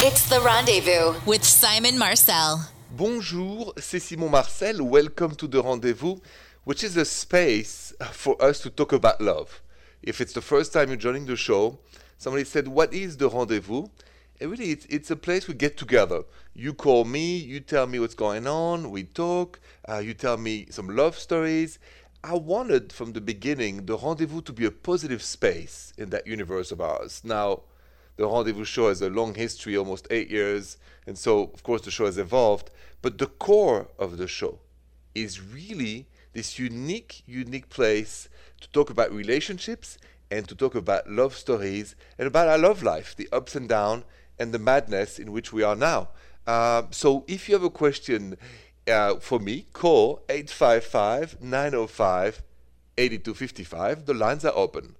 It's the rendezvous with Simon Marcel. Bonjour, c'est Simon Marcel. Welcome to the rendezvous, which is a space for us to talk about love. If it's the first time you're joining the show, somebody said, What is the rendezvous? And really, it's, it's a place we get together. You call me, you tell me what's going on, we talk, uh, you tell me some love stories. I wanted from the beginning the rendezvous to be a positive space in that universe of ours. Now, the Rendezvous show has a long history, almost eight years, and so of course the show has evolved. But the core of the show is really this unique, unique place to talk about relationships and to talk about love stories and about our love life, the ups and downs and the madness in which we are now. Uh, so if you have a question uh, for me, call 855 905 8255. The lines are open.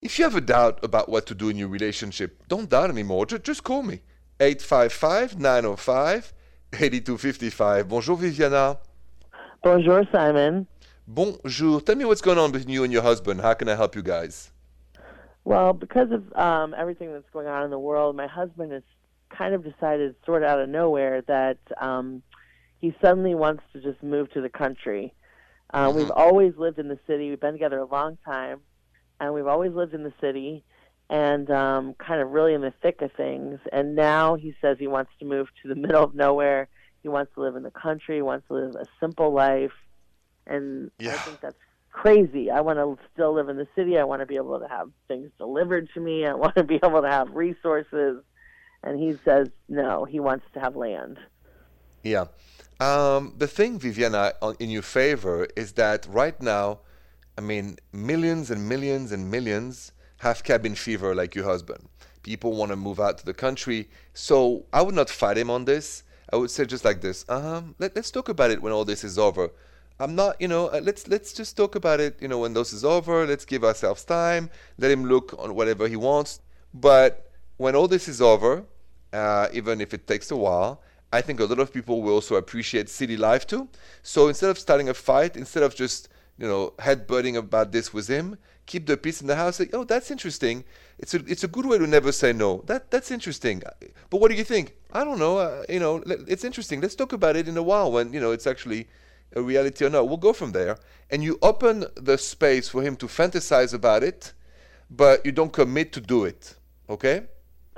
If you have a doubt about what to do in your relationship, don't doubt anymore. Just, just call me. 855-905-8255. Bonjour, Viviana. Bonjour, Simon. Bonjour. Tell me what's going on between you and your husband. How can I help you guys? Well, because of um, everything that's going on in the world, my husband has kind of decided, sort of out of nowhere, that um, he suddenly wants to just move to the country. Uh, mm-hmm. We've always lived in the city. We've been together a long time and we've always lived in the city and um, kind of really in the thick of things. And now he says he wants to move to the middle of nowhere. He wants to live in the country. He wants to live a simple life. And yeah. I think that's crazy. I want to still live in the city. I want to be able to have things delivered to me. I want to be able to have resources. And he says no. He wants to have land. Yeah. Um, the thing, Viviana, in your favor is that right now I mean, millions and millions and millions have cabin fever like your husband. People want to move out to the country. So I would not fight him on this. I would say just like this. Um, let, let's talk about it when all this is over. I'm not, you know, uh, let's let's just talk about it, you know, when this is over. Let's give ourselves time. Let him look on whatever he wants. But when all this is over, uh, even if it takes a while, I think a lot of people will also appreciate city life too. So instead of starting a fight, instead of just you know, headbutting about this with him. Keep the peace in the house. Like, oh, that's interesting. It's a it's a good way to never say no. That that's interesting. But what do you think? I don't know. Uh, you know, it's interesting. Let's talk about it in a while when you know it's actually a reality or not. We'll go from there. And you open the space for him to fantasize about it, but you don't commit to do it. Okay.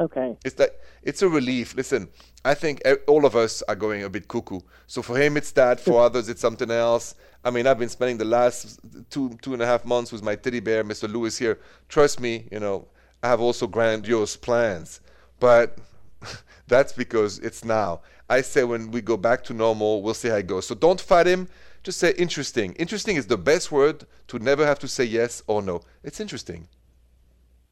Okay. It's like it's a relief. Listen, I think all of us are going a bit cuckoo. So for him, it's that. For others, it's something else. I mean, I've been spending the last two two and a half months with my teddy bear, Mr. Lewis here. Trust me, you know, I have also grandiose plans, but that's because it's now. I say when we go back to normal, we'll see how it goes. So don't fight him. Just say interesting. Interesting is the best word to never have to say yes or no. It's interesting.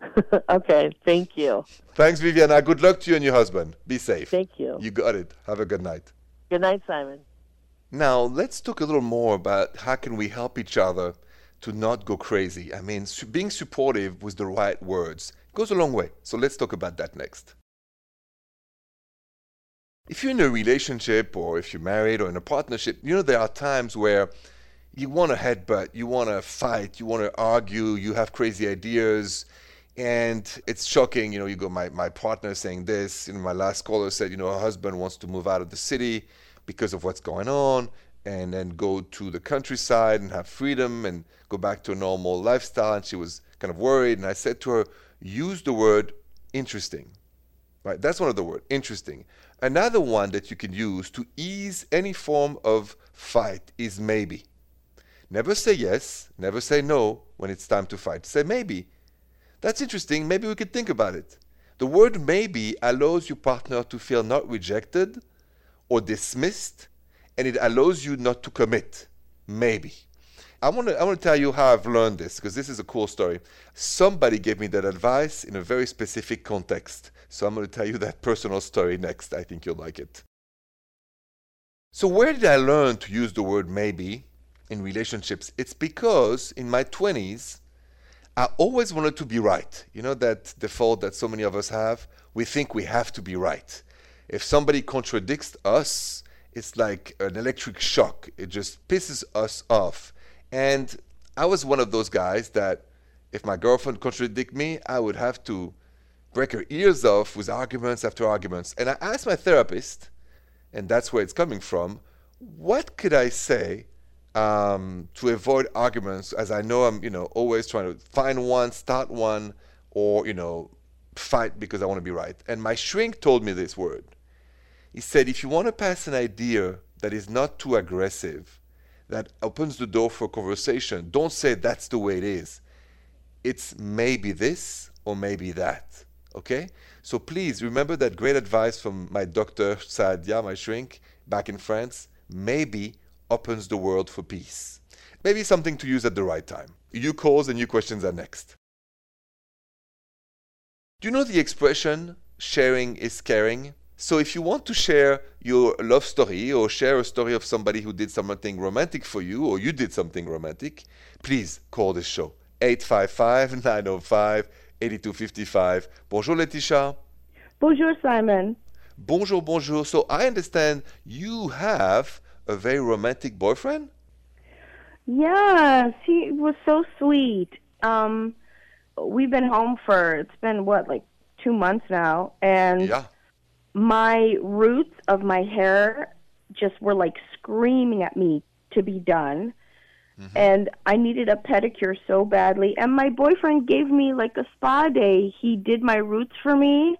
okay, thank you. Thanks, Viviana. Good luck to you and your husband. Be safe. Thank you. You got it. Have a good night. Good night, Simon. Now, let's talk a little more about how can we help each other to not go crazy. I mean, su- being supportive with the right words goes a long way. So let's talk about that next. If you're in a relationship or if you're married or in a partnership, you know there are times where you want to headbutt, you want to fight, you want to argue, you have crazy ideas, and it's shocking. You know, you go, my, my partner saying this. You know, my last caller said, you know, her husband wants to move out of the city because of what's going on and then go to the countryside and have freedom and go back to a normal lifestyle. And she was kind of worried. And I said to her, use the word interesting. Right? That's one of the words, interesting. Another one that you can use to ease any form of fight is maybe. Never say yes, never say no when it's time to fight. Say maybe. That's interesting. Maybe we could think about it. The word maybe allows your partner to feel not rejected or dismissed, and it allows you not to commit. Maybe. I want to I want to tell you how I've learned this because this is a cool story. Somebody gave me that advice in a very specific context. So I'm going to tell you that personal story next. I think you'll like it. So where did I learn to use the word maybe in relationships? It's because in my 20s I always wanted to be right. You know that default that so many of us have? We think we have to be right. If somebody contradicts us, it's like an electric shock. It just pisses us off. And I was one of those guys that if my girlfriend contradicted me, I would have to break her ears off with arguments after arguments. And I asked my therapist, and that's where it's coming from, what could I say um, to avoid arguments? As I know I'm, you know, always trying to find one, start one, or you know, fight because I want to be right. And my shrink told me this word. He said, if you want to pass an idea that is not too aggressive, that opens the door for conversation, don't say that's the way it is. It's maybe this or maybe that. Okay? So please remember that great advice from my doctor Sadia, my shrink, back in France. Maybe opens the world for peace. Maybe something to use at the right time. You calls and you questions are next. Do you know the expression sharing is caring? So if you want to share your love story or share a story of somebody who did something romantic for you or you did something romantic, please call this show. 855 905 8255. Bonjour Laetitia. Bonjour Simon. Bonjour, bonjour. So I understand you have a very romantic boyfriend? Yes, he was so sweet. Um, we've been home for it's been what like two months now, and Yeah. my roots of my hair just were like screaming at me to be done. Mm-hmm. And I needed a pedicure so badly. And my boyfriend gave me like a spa day. He did my roots for me,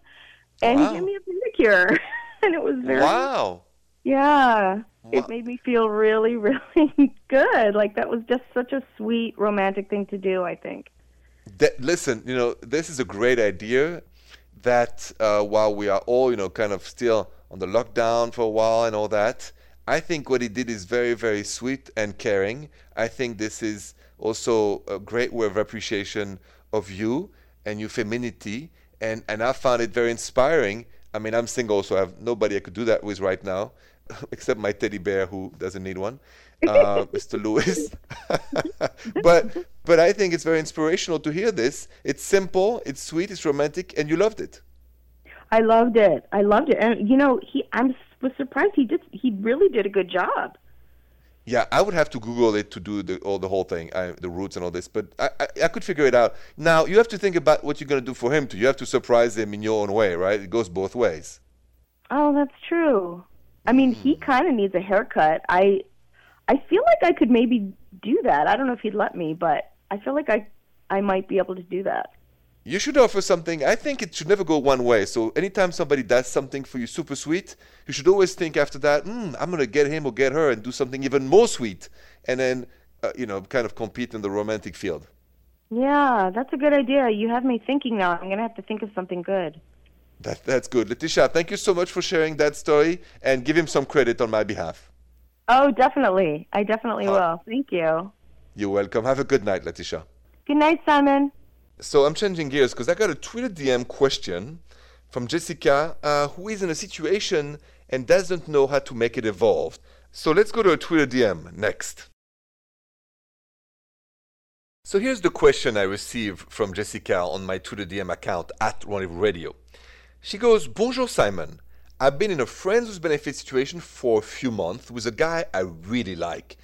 and Wow. he gave me a pedicure. and it was very Wow. Yeah. Wow. It made me feel really, really good. Like that was just such a sweet romantic thing to do, I think. That, listen, you know, this is a great idea that uh, while we are all, you know, kind of still on the lockdown for a while and all that, I think what he did is very, very sweet and caring. I think this is also a great way of appreciation of you and your femininity. And, and I found it very inspiring. I mean, I'm single, so I have nobody I could do that with right now, except my teddy bear who doesn't need one, uh, Mr. Lewis. but but I think it's very inspirational to hear this. It's simple, it's sweet, it's romantic, and you loved it. I loved it. I loved it. And you know, he I was surprised he did he really did a good job. Yeah, I would have to Google it to do the all the whole thing, I, the roots and all this, but I, I I could figure it out. Now you have to think about what you're gonna do for him too. You have to surprise him in your own way, right? It goes both ways. Oh, that's true. I mean, he Mm. kind of needs a haircut. I I feel like I could maybe do that. I don't know if he'd let me, but I feel like I I might be able to do that. You should offer something. I think it should never go one way. So anytime somebody does something for you super sweet, you should always think after that, mm, I'm gonna get him or get her and do something even more sweet, and then uh, you know kind of compete in the romantic field. Yeah, that's a good idea. You have me thinking now. I'm going to have to think of something good. That, that's good. Letitia, thank you so much for sharing that story and give him some credit on my behalf. Oh, definitely. I definitely Huh. will. Thank you. You're welcome. Have a good night, Letitia. Good night, Simon. So I'm changing gears because I got a Twitter DM question from Jessica uh, who is in a situation and doesn't know how to make it evolve. So let's go to a Twitter DM next. So here's the question I received from Jessica on my Twitter DM account at Rendezvous Radio. She goes, Bonjour Simon. I've been in a friends with benefits situation for a few months with a guy I really like,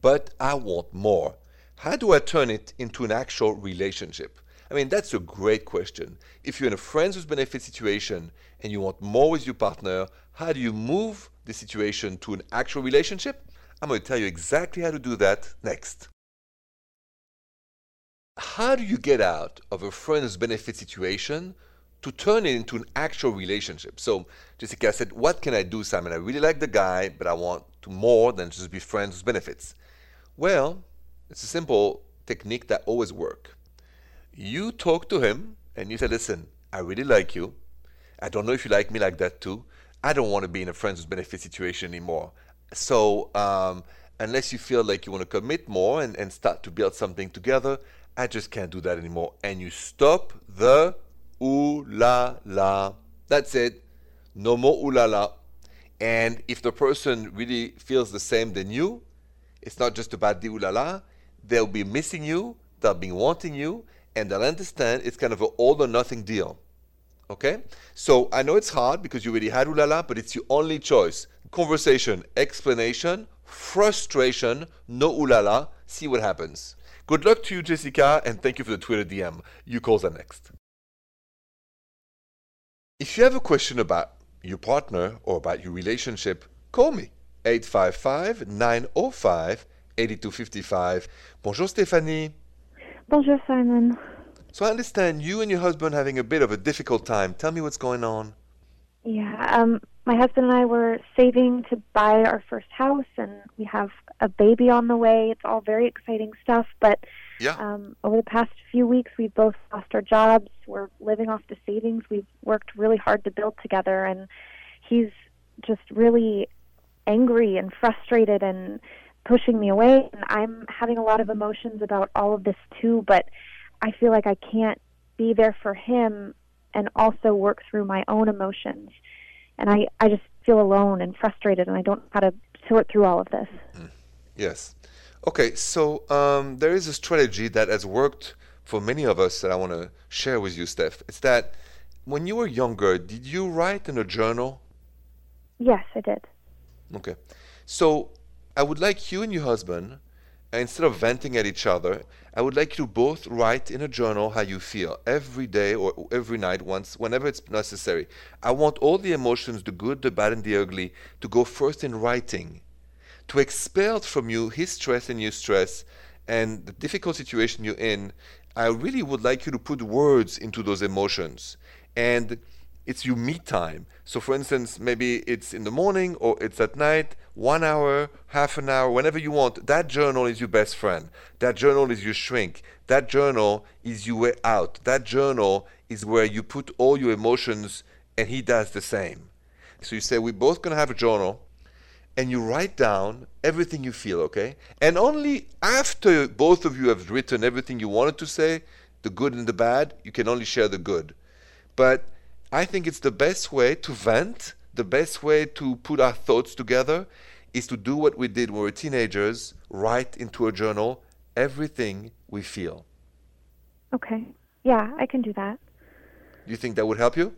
but I want more. How do I turn it into an actual relationship? I mean, that's a great question. If you're in a friends with benefits situation and you want more with your partner, how do you move the situation to an actual relationship? I'm going to tell you exactly how to do that next. How do you get out of a friends benefit situation to turn it into an actual relationship? So Jessica said, What can I do, Simon? I really like the guy, but I want to more than just be friends with benefits. Well, it's a simple technique that always works. You talk to him and you say, Listen, I really like you. I don't know if you like me like that too. I don't want to be in a friends with benefits situation anymore. So, um, unless you feel like you want to commit more and, and start to build something together, I just can't do that anymore. And you stop the ooh la la. That's it. No more ooh la la. And if the person really feels the same than you, it's not just about the ooh la la. They'll be missing you, they'll be wanting you, and they'll understand it's kind of an all or nothing deal. Okay? So I know it's hard because you already had ooh la la, but it's your only choice. Conversation, explanation, frustration, no ooh la la. See what happens. Good luck to you, Jessica, and thank you for the Twitter DM. You calls are next. If you have a question about your partner or about your relationship, call me 855 905 8255. Bonjour Stéphanie. Bonjour, Simon. So I understand you and your husband having a bit of a difficult time. Tell me what's going on. Yeah, um, my husband and I were saving to buy our first house, and we have a baby on the way. It's all very exciting stuff, but Yeah. um, over the past few weeks, we've both lost our jobs. We're living off the savings we've worked really hard to build together, and he's just really angry and frustrated and pushing me away. And I'm having a lot of emotions about all of this too, but I feel like I can't be there for him and also work through my own emotions. And I, I just feel alone and frustrated, and I don't know how to sort through all of this. Yes. Okay, so um, there is a strategy that has worked for many of us that I want to share with you, Steph. It's that when you were younger, did you write in a journal? Yes, I did. Okay. So I would like you and your husband, instead of venting at each other, I would like you to both write in a journal how you feel every day or every night, once, whenever it's necessary. I want all the emotions, the good, the bad, and the ugly, to go first in writing, to expel from you his stress and your stress and the difficult situation you're in. I really would like you to put words into those emotions. And it's your me time. So, for instance, maybe it's in the morning or it's at night, one hour, half an hour, whenever you want. That journal is your best friend. That journal is your shrink. That journal is your way out. That journal is where you put all your emotions, and he does the same. So, you say, We're both going to have a journal, and you write down everything you feel, okay? And only after both of you have written everything you wanted to say, the good and the bad, you can only share the good. But I think it's the best way to vent, the best way to put our thoughts together is to do what we did when we were teenagers write into a journal everything we feel. Okay. Yeah, I can do that. Do you think that would help you?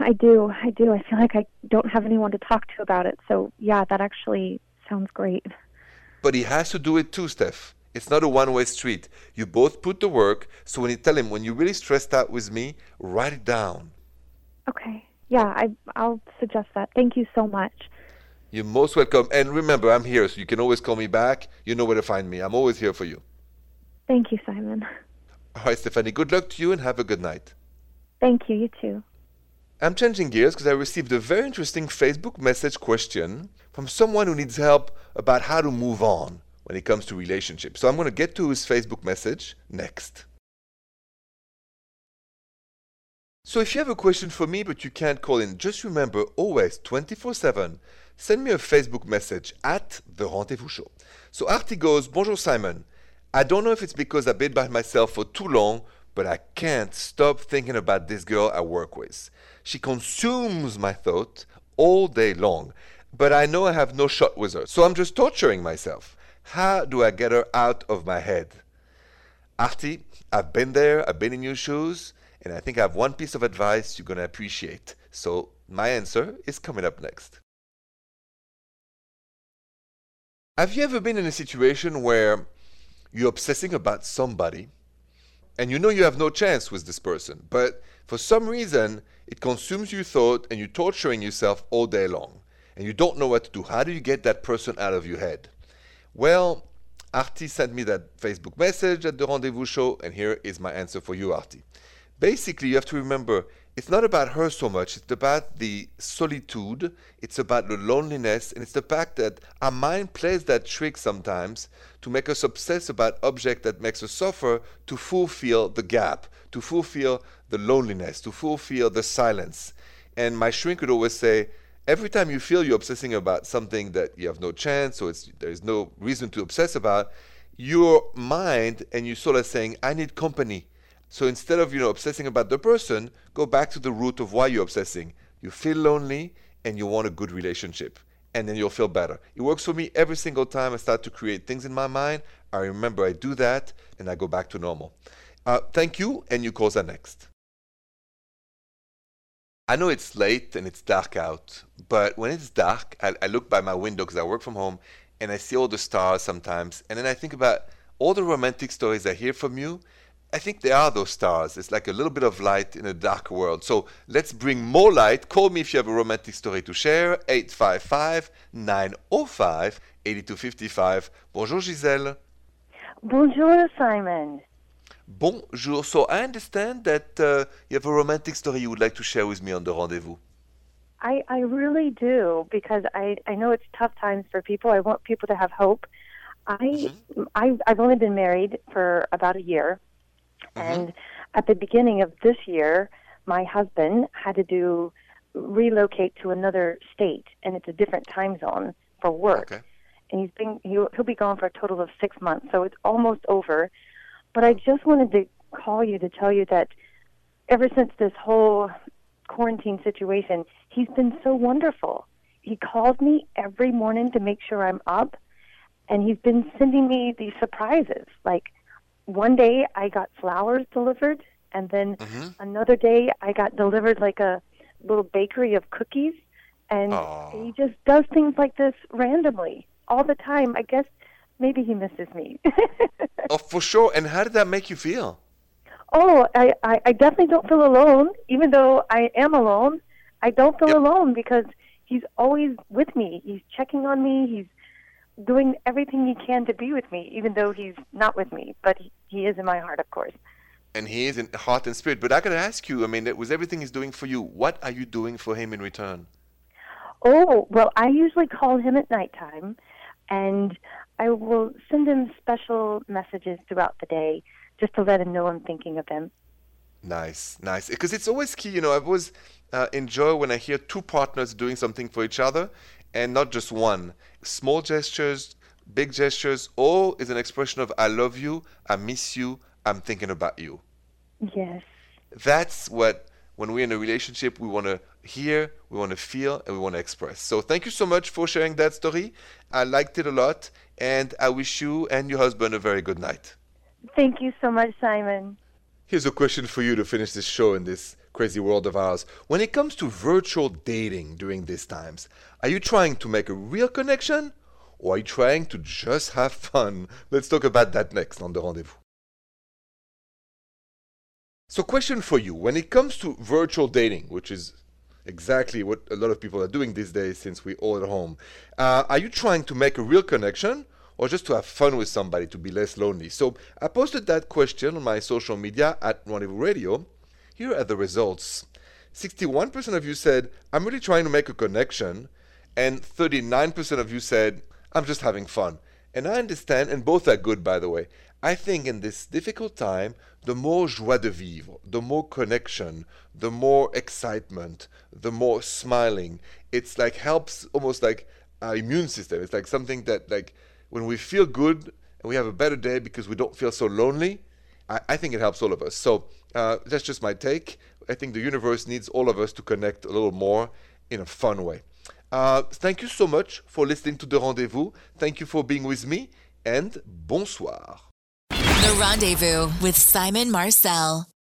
I do. I do. I feel like I don't have anyone to talk to about it. So, yeah, that actually sounds great. But he has to do it too, Steph. It's not a one way street. You both put the work, so when you tell him, when you're really stressed out with me, write it down. Okay. Yeah, I I'll suggest that. Thank you so much. You're most welcome. And remember, I'm here, so you can always call me back. You know where to find me. I'm always here for you. Thank you, Simon. All right, Stephanie, good luck to you and have a good night. Thank you. You too. I'm changing gears because I received a very interesting Facebook message question from someone who needs help about how to move on when it comes to relationships. So I'm going to get to his Facebook message next. So if you have a question for me but you can't call in, just remember always 24 7, send me a Facebook message at The Rendezvous Show. So Artie goes, Bonjour Simon. I don't know if it's because I've been by myself for too long, but I can't stop thinking about this girl I work with. She consumes my thought all day long, but I know I have no shot with her, so I'm just torturing myself. How do I get her out of my head? Artie, I've been there, I've been in your shoes, and I think I have one piece of advice you're going to appreciate. So my answer is coming up next. Have you ever been in a situation where you're obsessing about somebody and you know you have no chance with this person, but for some reason it consumes your thought and you're torturing yourself all day long and you don't know what to do? How do you get that person out of your head? Well, Artie sent me that Facebook message at the Rendezvous Show, and here is my answer for you, Artie. Basically, you have to remember it's not about her so much, it's about the solitude, it's about the loneliness, and it's the fact that our mind plays that trick sometimes to make us obsess about object that makes us suffer to fulfill the gap, to fulfill the loneliness, to fulfill the silence. And my shrink would always say, every time you feel you're obsessing about something that you have no chance or there's no reason to obsess about, your mind and you sort of saying, I need company. So instead of you know obsessing about the person, go back to the root of why you're obsessing. You feel lonely and you want a good relationship, and then you'll feel better. It works for me every single time I start to create things in my mind. I remember I do that, and I go back to normal. Uh, thank you, and you calls are next. I know it's late and it's dark out, but when it's dark, I, I look by my window because I work from home, and I see all the stars sometimes, and then I think about all the romantic stories I hear from you I think there are those stars. It's like a little bit of light in a dark world. So let's bring more light. Call me if you have a romantic story to share. 855 905 8255. Bonjour, Giselle. Bonjour, Simon. Bonjour. So I understand that uh, you have a romantic story you would like to share with me on the rendezvous. I, I really do because I, I know it's tough times for people. I want people to have hope. I, Mm-hmm. I I've only been married for about a year, Mm-hmm. and at the beginning of this year, my husband had to do relocate to another state, and it's a different time zone for work. Okay. And he's been he'll, he'll be gone for a total of six months, so it's almost over. But I just wanted to call you to tell you that ever since this whole quarantine situation, he's been so wonderful. He calls me every morning to make sure I'm up, and he's been sending me these surprises. Like one day I got flowers delivered, and then mm-hmm. another day I got delivered like a little bakery of cookies. And Aw. he just does things like this randomly all the time. I guess maybe he misses me. Oh, for sure. And how did that make you feel? Oh, I, I, I definitely don't feel alone, even though I am alone. I don't feel Yep. alone because he's always with me. He's checking on me. He's doing everything he can to be with me, even though he's not with me. But he, he is in my heart, of course. And he is in heart and spirit. But I gotta ask you, I mean, that was everything he's doing for you. What are you doing for him in return? Oh, well, I usually call him at nighttime, and I will send him special messages throughout the day just to let him know I'm thinking of him. Nice, nice. Because it's always key, you know. I've always uh, enjoy when I hear two partners doing something for each other, and not just one. Small gestures, big gestures, all is an expression of "I love you," "I miss you," "I'm thinking about you." Yes. That's what when we're in a relationship we want to hear, we want to feel, and we want to express. So thank you so much for sharing that story. I liked it a lot, and I wish you and your husband a very good night. Thank you so much, Simon. Here's a question for you to finish this show in this crazy world of ours. When it comes to virtual dating during these times, are you trying to make a real connection or are you trying to just have fun? Let's talk about that next on the rendezvous. So, question for you when it comes to virtual dating, which is exactly what a lot of people are doing these days since we're all at home, uh, are you trying to make a real connection or just to have fun with somebody to be less lonely? So, I posted that question on my social media at Rendezvous Radio. Here are the results 61% of you said, I'm really trying to make a connection, and 39% of you said, I'm just having fun. And I understand, and both are good, by the way. I think in this difficult time, the more joie de vivre, the more connection, the more excitement, the more smiling, it's like helps almost like our immune system. It's like something that, like, when we feel good and we have a better day because we don't feel so lonely, I, I think it helps all of us. So uh, that's just my take. I think the universe needs all of us to connect a little more in a fun way. Uh, thank you so much for listening to The Rendezvous. Thank you for being with me, and bonsoir. The Rendezvous with Simon Marcel.